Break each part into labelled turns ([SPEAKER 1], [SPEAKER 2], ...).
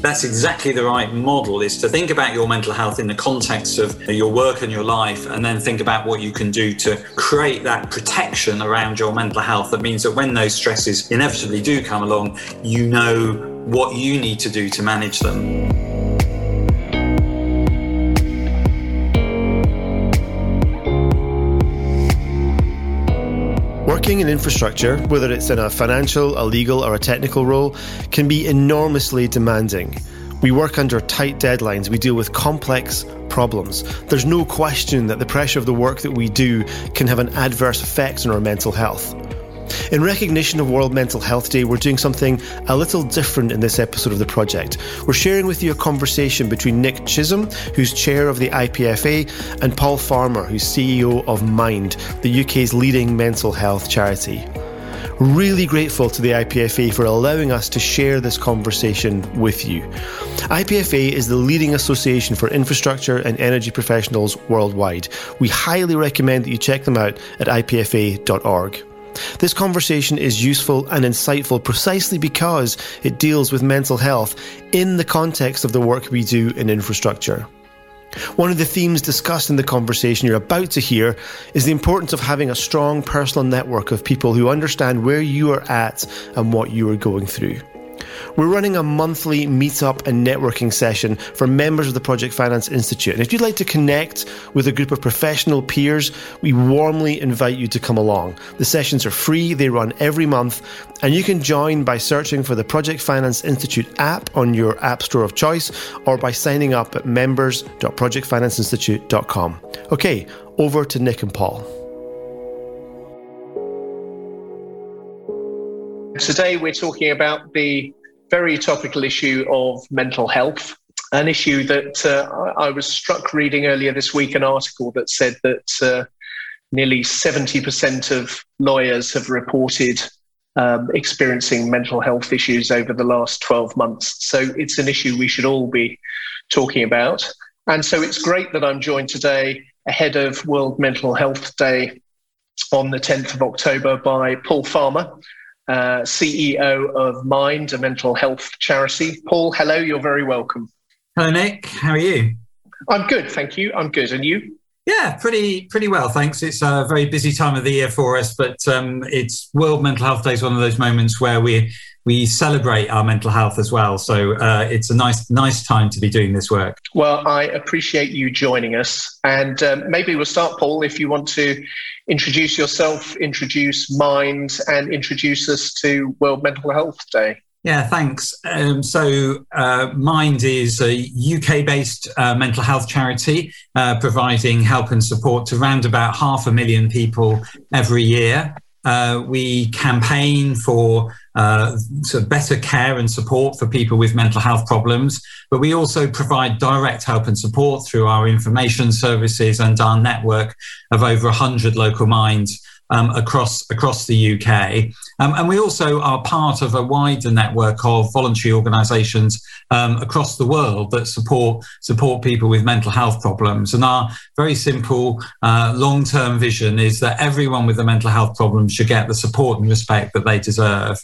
[SPEAKER 1] That's exactly the right model is to think about your mental health in the context of your work and your life, and then think about what you can do to create that protection around your mental health. That means that when those stresses inevitably do come along, you know what you need to do to manage them.
[SPEAKER 2] In infrastructure, whether it's in a financial, a legal, or a technical role, can be enormously demanding. We work under tight deadlines, we deal with complex problems. There's no question that the pressure of the work that we do can have an adverse effect on our mental health. In recognition of World Mental Health Day, we're doing something a little different in this episode of the project. We're sharing with you a conversation between Nick Chism, who's chair of the IPFA, and Paul Farmer, who's CEO of Mind, the UK's leading mental health charity. Really grateful to the IPFA for allowing us to share this conversation with you. IPFA is the leading association for infrastructure and energy professionals worldwide. We highly recommend that you check them out at ipfa.org. This conversation is useful and insightful precisely because it deals with mental health in the context of the work we do in infrastructure. One of the themes discussed in the conversation you're about to hear is the importance of having a strong personal network of people who understand where you are at and what you are going through. We're running a monthly meetup and networking session for members of the Project Finance Institute. And if you'd like to connect with a group of professional peers, we warmly invite you to come along. The sessions are free, they run every month, and you can join by searching for the Project Finance Institute app on your app store of choice or by signing up at members.projectfinanceinstitute.com. Okay, over to Nick and Paul.
[SPEAKER 3] Today, we're talking about the very topical issue of mental health, an issue that uh, I was struck reading earlier this week an article that said that uh, nearly 70% of lawyers have reported um, experiencing mental health issues over the last 12 months. So it's an issue we should all be talking about. And so it's great that I'm joined today ahead of World Mental Health Day on the 10th of October by Paul Farmer, uh, CEO of Mind, a mental health charity. Paul, hello, you're very welcome.
[SPEAKER 1] Hello, Nick. How are you?
[SPEAKER 3] I'm good, thank you. I'm good. And you?
[SPEAKER 1] Yeah, pretty pretty well, thanks. It's a very busy time of the year for us, but um, it's World Mental Health Day is one of those moments where we we celebrate our mental health as well. So uh, it's a nice nice time to be doing this work.
[SPEAKER 3] Well, I appreciate you joining us, and um, maybe we'll start, Paul, if you want to introduce yourself, introduce Mind, and introduce us to World Mental Health Day.
[SPEAKER 1] Yeah, thanks. Um, so, uh, Mind is a UK based uh, mental health charity uh, providing help and support to around about half a million people every year. Uh, we campaign for uh, sort of better care and support for people with mental health problems, but we also provide direct help and support through our information services and our network of over 100 local minds um, across across the UK. Um, and we also are part of a wider network of voluntary organisations um, across the world that support support people with mental health problems. And our very simple uh, long term vision is that everyone with a mental health problem should get the support and respect that they deserve.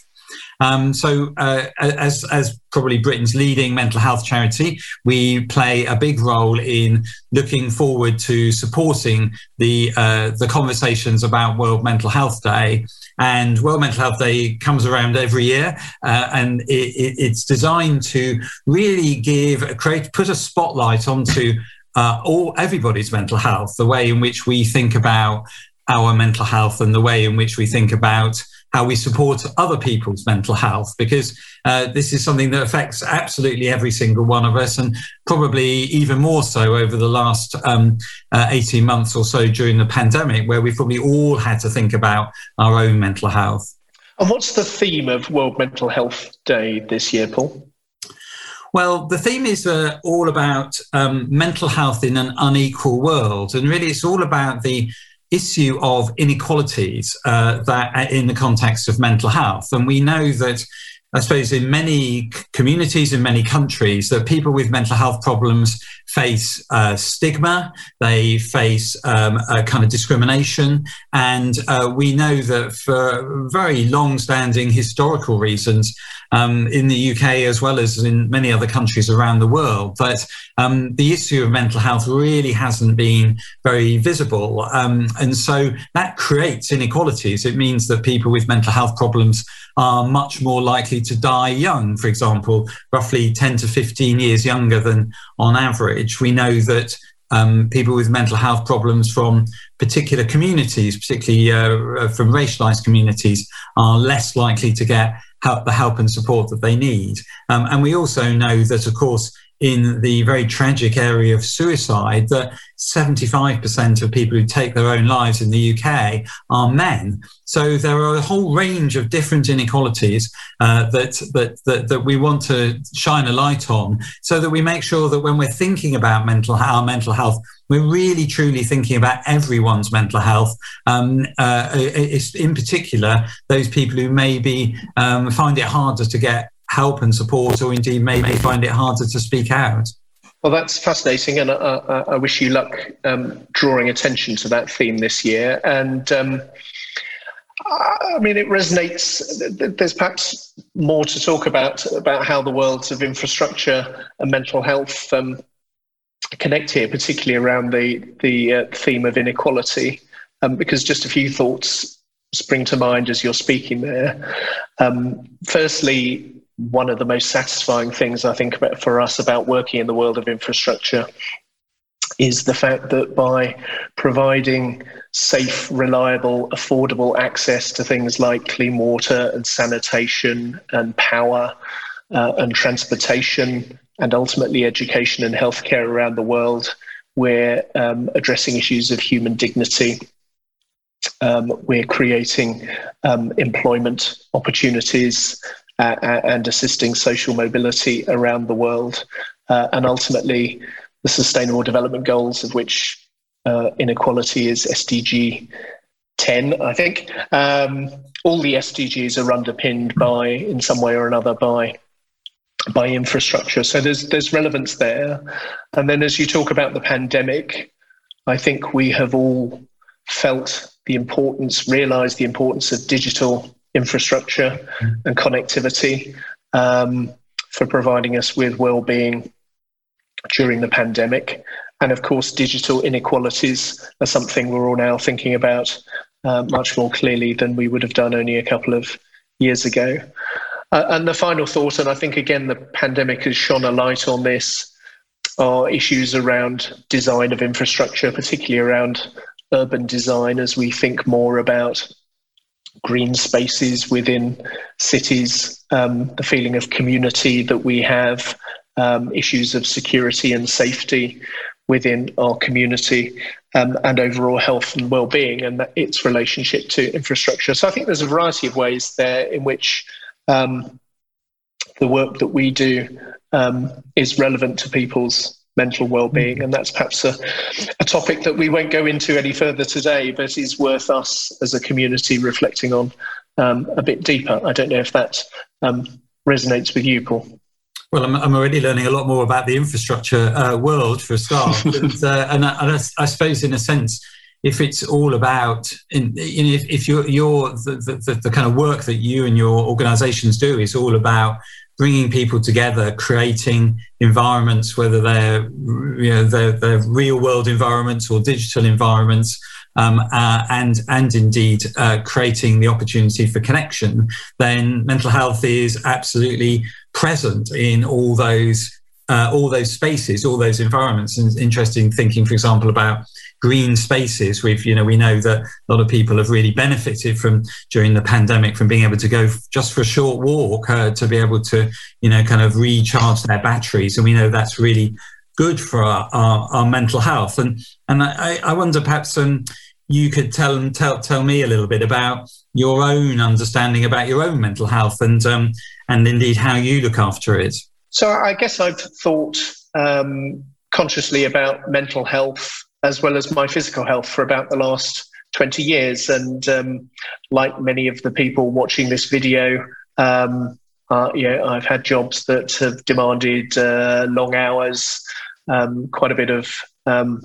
[SPEAKER 1] Um, so, uh, as, as probably Britain's leading mental health charity, we play a big role in looking forward to supporting the uh, the conversations about World Mental Health Day. And World Mental Health Day comes around every year, uh, and it, it, it's designed to really give create put a spotlight onto uh, all everybody's mental health, the way in which we think about our mental health, and the way in which we think about how we support other people's mental health, because uh, this is something that affects absolutely every single one of us, and probably even more so over the last um, uh, 18 months or so during the pandemic, where we've probably all had to think about our own mental health.
[SPEAKER 3] And what's the theme of World Mental Health Day this year, Paul?
[SPEAKER 1] Well, the theme is uh, all about um, mental health in an unequal world. And really, it's all about the issue of inequalities uh, that in the context of mental health. And we know that, I suppose, in many communities, in many countries, that people with mental health problems face uh, stigma, they face um, a kind of discrimination, and uh, we know that for very long-standing historical reasons um, in the UK as well as in many other countries around the world, that um, the issue of mental health really hasn't been very visible, um, and so that creates inequalities. It means that people with mental health problems are much more likely to die young, for example, roughly 10 to 15 years younger than on average. We know that um, people with mental health problems from particular communities, particularly uh, from racialized communities, are less likely to get help, the help and support that they need. Um, and we also know that, of course, in the very tragic area of suicide that 75% of people who take their own lives in the UK are men. So there are a whole range of different inequalities uh, that, that, that, that, we want to shine a light on so that we make sure that when we're thinking about mental, our mental health, we're really truly thinking about everyone's mental health, um, uh, in particular, those people who maybe um, find it harder to get help and support, or indeed maybe find it harder to speak out.
[SPEAKER 3] Well, that's fascinating, and I, I, I wish you luck um, drawing attention to that theme this year. And um, I mean, it resonates. There's perhaps more to talk about about how the worlds of infrastructure and mental health um, connect here, particularly around the the uh, theme of inequality. Um, because just a few thoughts spring to mind as you're speaking there. Um, firstly, one of the most satisfying things I think for us about working in the world of infrastructure is the fact that by providing safe, reliable, affordable access to things like clean water and sanitation and power uh, and transportation and ultimately education and healthcare around the world, we're um, addressing issues of human dignity. Um, we're creating um, employment opportunities uh, and assisting social mobility around the world. Uh, and ultimately, the Sustainable Development Goals, of which uh, inequality is SDG 10, I think. Um, all the SDGs are underpinned by, in some way or another, by by infrastructure. So there's there's relevance there. And then as you talk about the pandemic, I think we have all felt the importance, realized the importance of digital infrastructure and connectivity um, for providing us with well-being during the pandemic. And of course, digital inequalities are something we're all now thinking about uh, much more clearly than we would have done only a couple of years ago. Uh, and the final thought, and I think again the pandemic has shone a light on this, are issues around design of infrastructure, particularly around urban design, as we think more about green spaces within cities, um, the feeling of community that we have, um, issues of security and safety within our community, um, and overall health and well-being, and its relationship to infrastructure. So I think there's a variety of ways there in which um, the work that we do um, is relevant to people's mental well-being and that's perhaps a, a topic that we won't go into any further today but is worth us as a community reflecting on um, a bit deeper. I don't know if that um, resonates with you paul.
[SPEAKER 1] Well, I'm, I'm, already learning a lot more about the infrastructure uh, world for a start, and, uh, and, I, and I, I, suppose, in a sense, if it's all about, in, in, if, if you're, you're the, the, the, kind of work that you and your organisations do is all about bringing people together, creating environments, whether they're you know they're, they're real world environments or digital environments, um, uh, and and indeed uh, creating the opportunity for connection, then mental health is absolutely present in all those uh, all those spaces, all those environments. And it's interesting thinking, for example, about green spaces. We've, you know, we know that a lot of people have really benefited from during the pandemic from being able to go just for a short walk uh, to be able to, you know, kind of recharge their batteries. And we know that's really good for our, our, our mental health. And and I, I wonder perhaps um, you could tell tell tell me a little bit about your own understanding about your own mental health and um, and indeed how you look after it.
[SPEAKER 3] So I guess I've thought um, consciously about mental health as well as my physical health for about the last 20 years. And um, like many of the people watching this video, um, uh, yeah, I've had jobs that have demanded uh, long hours, um, quite a bit of um,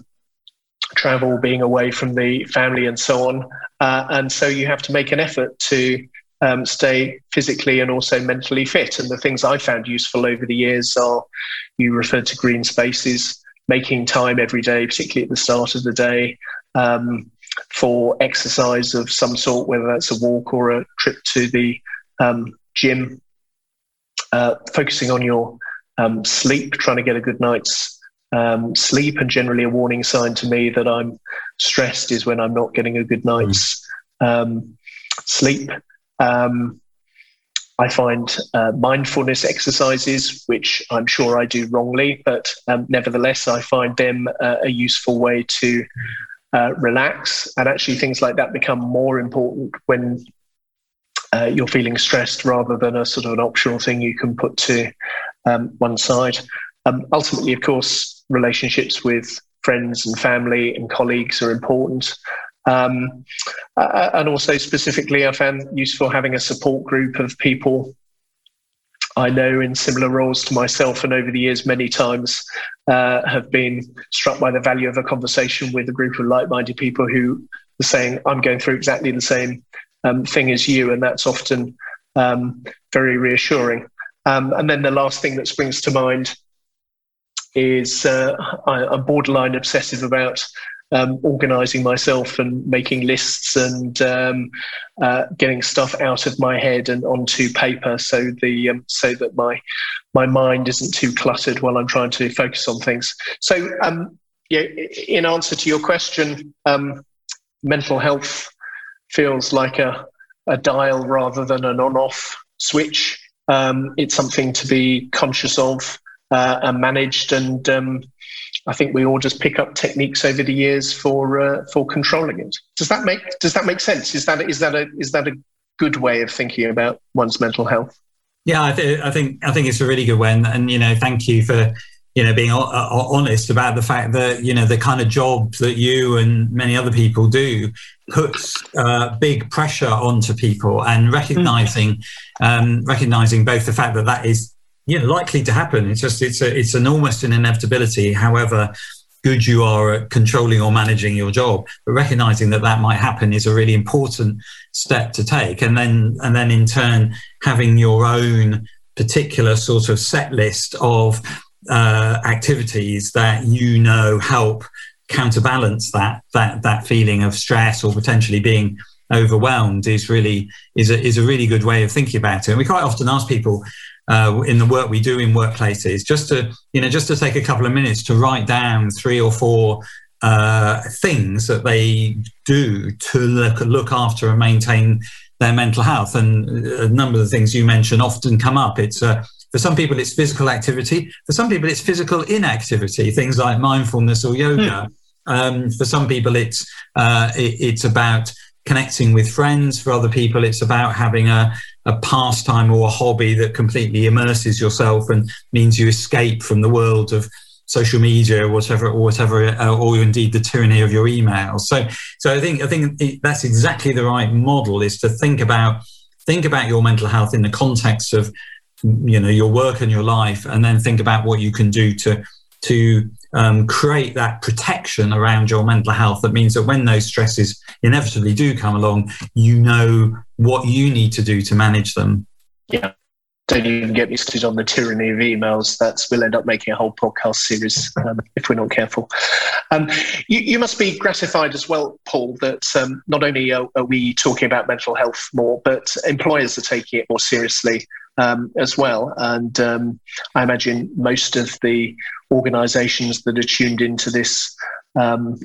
[SPEAKER 3] travel, being away from the family, and so on. Uh, and so you have to make an effort to um, stay physically and also mentally fit. And the things I found useful over the years are you referred to green spaces, making time every day, particularly at the start of the day. Um, for exercise of some sort, whether that's a walk or a trip to the um, gym, uh, focusing on your um, sleep, trying to get a good night's um, sleep, and generally a warning sign to me that I'm stressed is when I'm not getting a good night's um, sleep. Um, I find uh, mindfulness exercises, which I'm sure I do wrongly, but um, nevertheless, I find them uh, a useful way to uh, relax. And actually, things like that become more important when uh, you're feeling stressed rather than a sort of an optional thing you can put to um, one side. Um, ultimately, of course, relationships with friends and family and colleagues are important. Um, uh, and also, specifically, I found useful having a support group of people I know in similar roles to myself, and over the years, many times uh, have been struck by the value of a conversation with a group of like minded people who are saying, I'm going through exactly the same um, thing as you. And that's often um, very reassuring. Um, and then the last thing that springs to mind is uh, I, am borderline obsessive about um, organizing myself and making lists and um, uh, getting stuff out of my head and onto paper so the um, so that my my mind isn't too cluttered while I'm trying to focus on things. So um, yeah, in answer to your question, um, mental health feels like a, a dial rather than an on-off switch. Um, it's something to be conscious of uh, and managed and I think we all just pick up techniques over the years for uh, for controlling it. Does that make Does that make sense? Is that is that a is that a good way of thinking about one's mental health?
[SPEAKER 1] Yeah, I, th- I think I think it's a really good one, and you know, thank you for you know being honest about the fact that you know the kind of job that you and many other people do puts uh, big pressure onto people, and recognizing mm-hmm. um, recognizing both the fact that that is know, likely to happen. It's just it's a, it's an almost an inevitability. However good you are at controlling or managing your job, but recognizing that that might happen is a really important step to take. And then and then in turn having your own particular sort of set list of uh, activities that you know help counterbalance that that that feeling of stress or potentially being overwhelmed is really is a, is a really good way of thinking about it. And we quite often ask people, uh, in the work we do in workplaces, just to you know just to take a couple of minutes to write down three or four uh, things that they do to look, look after and maintain their mental health. And a number of the things you mentioned often come up. It's uh, for some people, it's physical activity. For some people, it's physical inactivity. Things like mindfulness or yoga. Hmm. Um, for some people, it's uh, it, it's about connecting with friends. For other people, it's about having a, a pastime or a hobby that completely immerses yourself and means you escape from the world of social media or whatever, or whatever, uh, or indeed the tyranny of your emails. So, so I think I think that's exactly the right model: is to think about think about your mental health in the context of you know your work and your life, and then think about what you can do to to um, create that protection around your mental health that means that when those stresses inevitably do come along, you know what you need to do to manage them.
[SPEAKER 3] Yeah. Don't even get me started on the tyranny of emails. That's we'll end up making a whole podcast series um, if we're not careful. Um, you, you, must be gratified as well, Paul, that um, not only are, are, we talking about mental health more, but employers are taking it more seriously um, as well. And um, I imagine most of the organizations that are tuned into this um,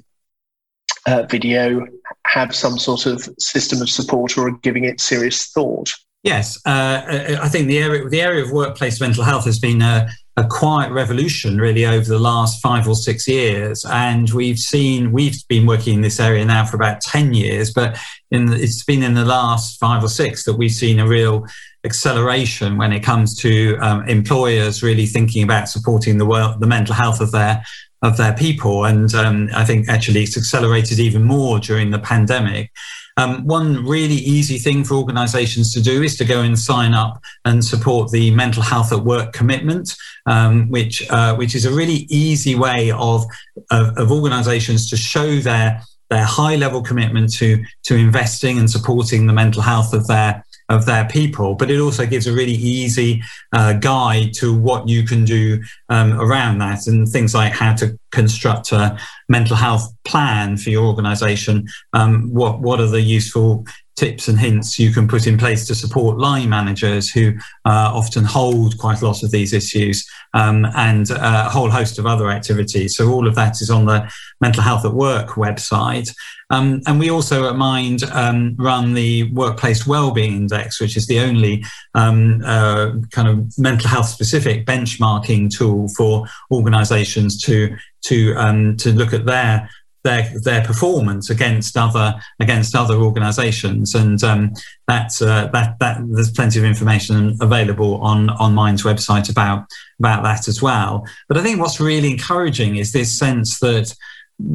[SPEAKER 3] uh, video have some sort of system of support or are giving it serious thought.
[SPEAKER 1] Yes, uh, I think the area the area of workplace mental health has been a, a, quiet revolution really over the last five or six years, and we've seen we've been working in this area now for about ten years, but in it's been in the last five or six that we've seen a real acceleration when it comes to um, employers really thinking about supporting the world, the mental health of their of their people. And um, I think actually it's accelerated even more during the pandemic. Um, one really easy thing for organisations to do is to go and sign up and support the Mental Health at Work commitment, um, which uh, which is a really easy way of of, of organisations to show their their high level commitment to to investing and supporting the mental health of their of their people, but it also gives a really easy uh, guide to what you can do um, around that and things like how to construct a mental health plan for your organization. Um, what, what are the useful tips and hints you can put in place to support line managers who uh, often hold quite a lot of these issues um, and uh, a whole host of other activities. So all of that is on the Mental Health at Work website. Um, and we also at Mind um, run the Workplace Wellbeing Index, which is the only um, uh, kind of mental health specific benchmarking tool for organisations to to um, to look at their their their performance against other against other organisations, and um, that's uh, that that there's plenty of information available on on Mind's website about about that as well. But I think what's really encouraging is this sense that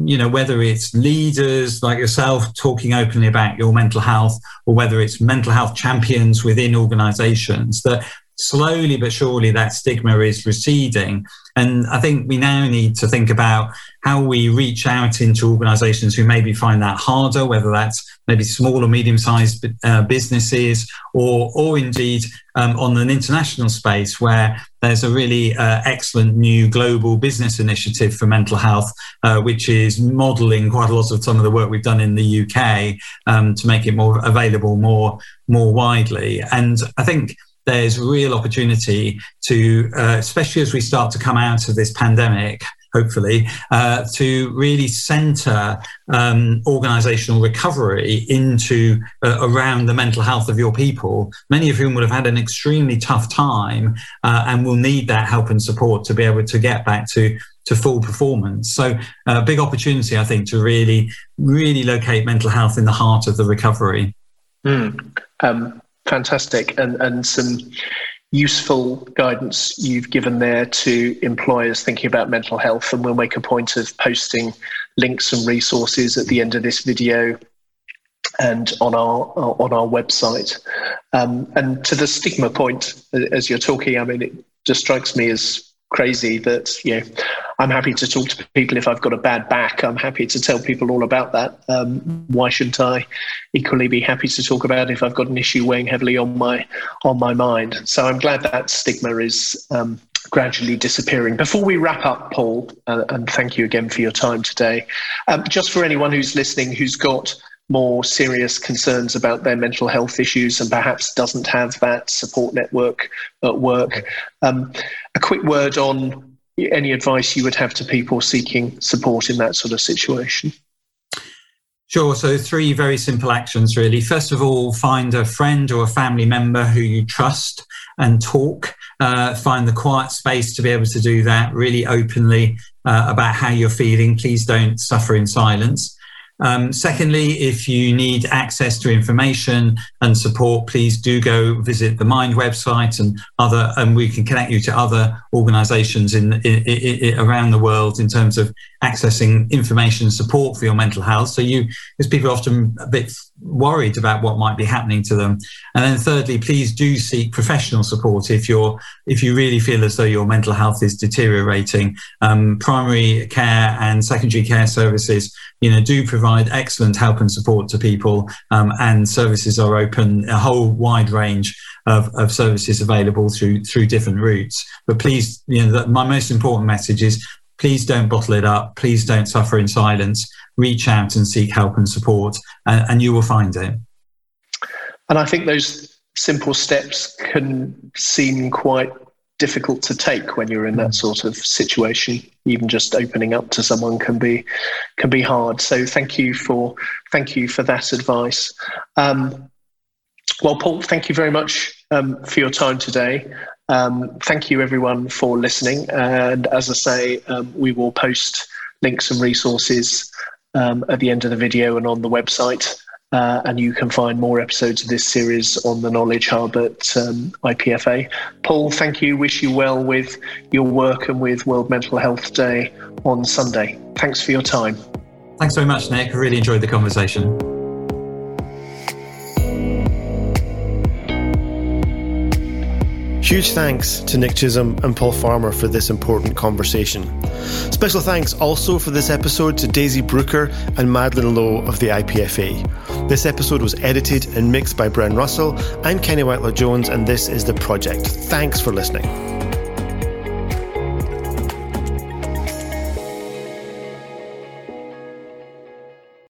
[SPEAKER 1] you know, whether it's leaders like yourself talking openly about your mental health, or whether it's mental health champions within organizations, that slowly but surely that stigma is receding. And I think we now need to think about how we reach out into organizations who maybe find that harder, whether that's maybe small or medium sized uh, businesses or, or indeed um, on an international space where there's a really uh, excellent new global business initiative for mental health, uh, which is modeling quite a lot of some of the work we've done in the UK um, to make it more available more, more widely. And I think there's real opportunity to, uh, especially as we start to come out of this pandemic, hopefully, uh, to really center um, organizational recovery into uh, around the mental health of your people, many of whom would have had an extremely tough time uh, and will need that help and support to be able to get back to to full performance. So, a uh, big opportunity, I think, to really, really locate mental health in the heart of the recovery.
[SPEAKER 3] Mm. Um, fantastic and, and some useful guidance you've given there to employers thinking about mental health. And we'll make a point of posting links and resources at the end of this video and on our on our website. Um, and to the stigma point, as you're talking, I mean, it just strikes me as crazy that you know I'm happy to talk to people if I've got a bad back. I'm happy to tell people all about that. Um, why shouldn't I equally be happy to talk about if I've got an issue weighing heavily on my on my mind? So I'm glad that stigma is um, gradually disappearing. Before we wrap up, Paul, uh, and thank you again for your time today. Um, just for anyone who's listening who's got more serious concerns about their mental health issues and perhaps doesn't have that support network at work. Um, a quick word on any advice you would have to people seeking support in that sort of situation.
[SPEAKER 1] Sure. So, three very simple actions, really. First of all, find a friend or a family member who you trust and talk. Uh, find the quiet space to be able to do that really openly uh, about how you're feeling. Please don't suffer in silence. Um, secondly, if you need access to information and support, please do go visit the Mind website and other, and we can connect you to other organisations in, in, in, around the world in terms of accessing information and support for your mental health. So you, because people are often a bit worried about what might be happening to them. And then thirdly, please do seek professional support if you're if you really feel as though your mental health is deteriorating. Um, primary care and secondary care services, you know, do provide excellent help and support to people, um, and services are open a whole wide range. Of, of services available through through different routes, but please, you know, the, my most important message is please don't bottle it up. Please don't suffer in silence. Reach out and seek help and support, and, and you will find it.
[SPEAKER 3] And I think those simple steps can seem quite difficult to take when you're in that sort of situation. Even just opening up to someone can be can be hard. So thank you for thank you for that advice. Um, well, Paul, thank you very much um, for your time today. Um, thank you, everyone, for listening. And as I say, um, we will post links and resources um, at the end of the video and on the website. Uh, and you can find more episodes of this series on the Knowledge Hub at um, IPFA. Paul, thank you. Wish you well with your work and with World Mental Health Day on Sunday. Thanks for your time.
[SPEAKER 1] Thanks very much, Nick. I really enjoyed the conversation.
[SPEAKER 2] Huge thanks to Nick Chism and Paul Farmer for this important conversation. Special thanks also for this episode to Daisy Brooker and Madeline Lowe of the IPFA. This episode was edited and mixed by Bren Russell. I'm Kenny Whitelaw Jones, and this is The Project. Thanks for listening.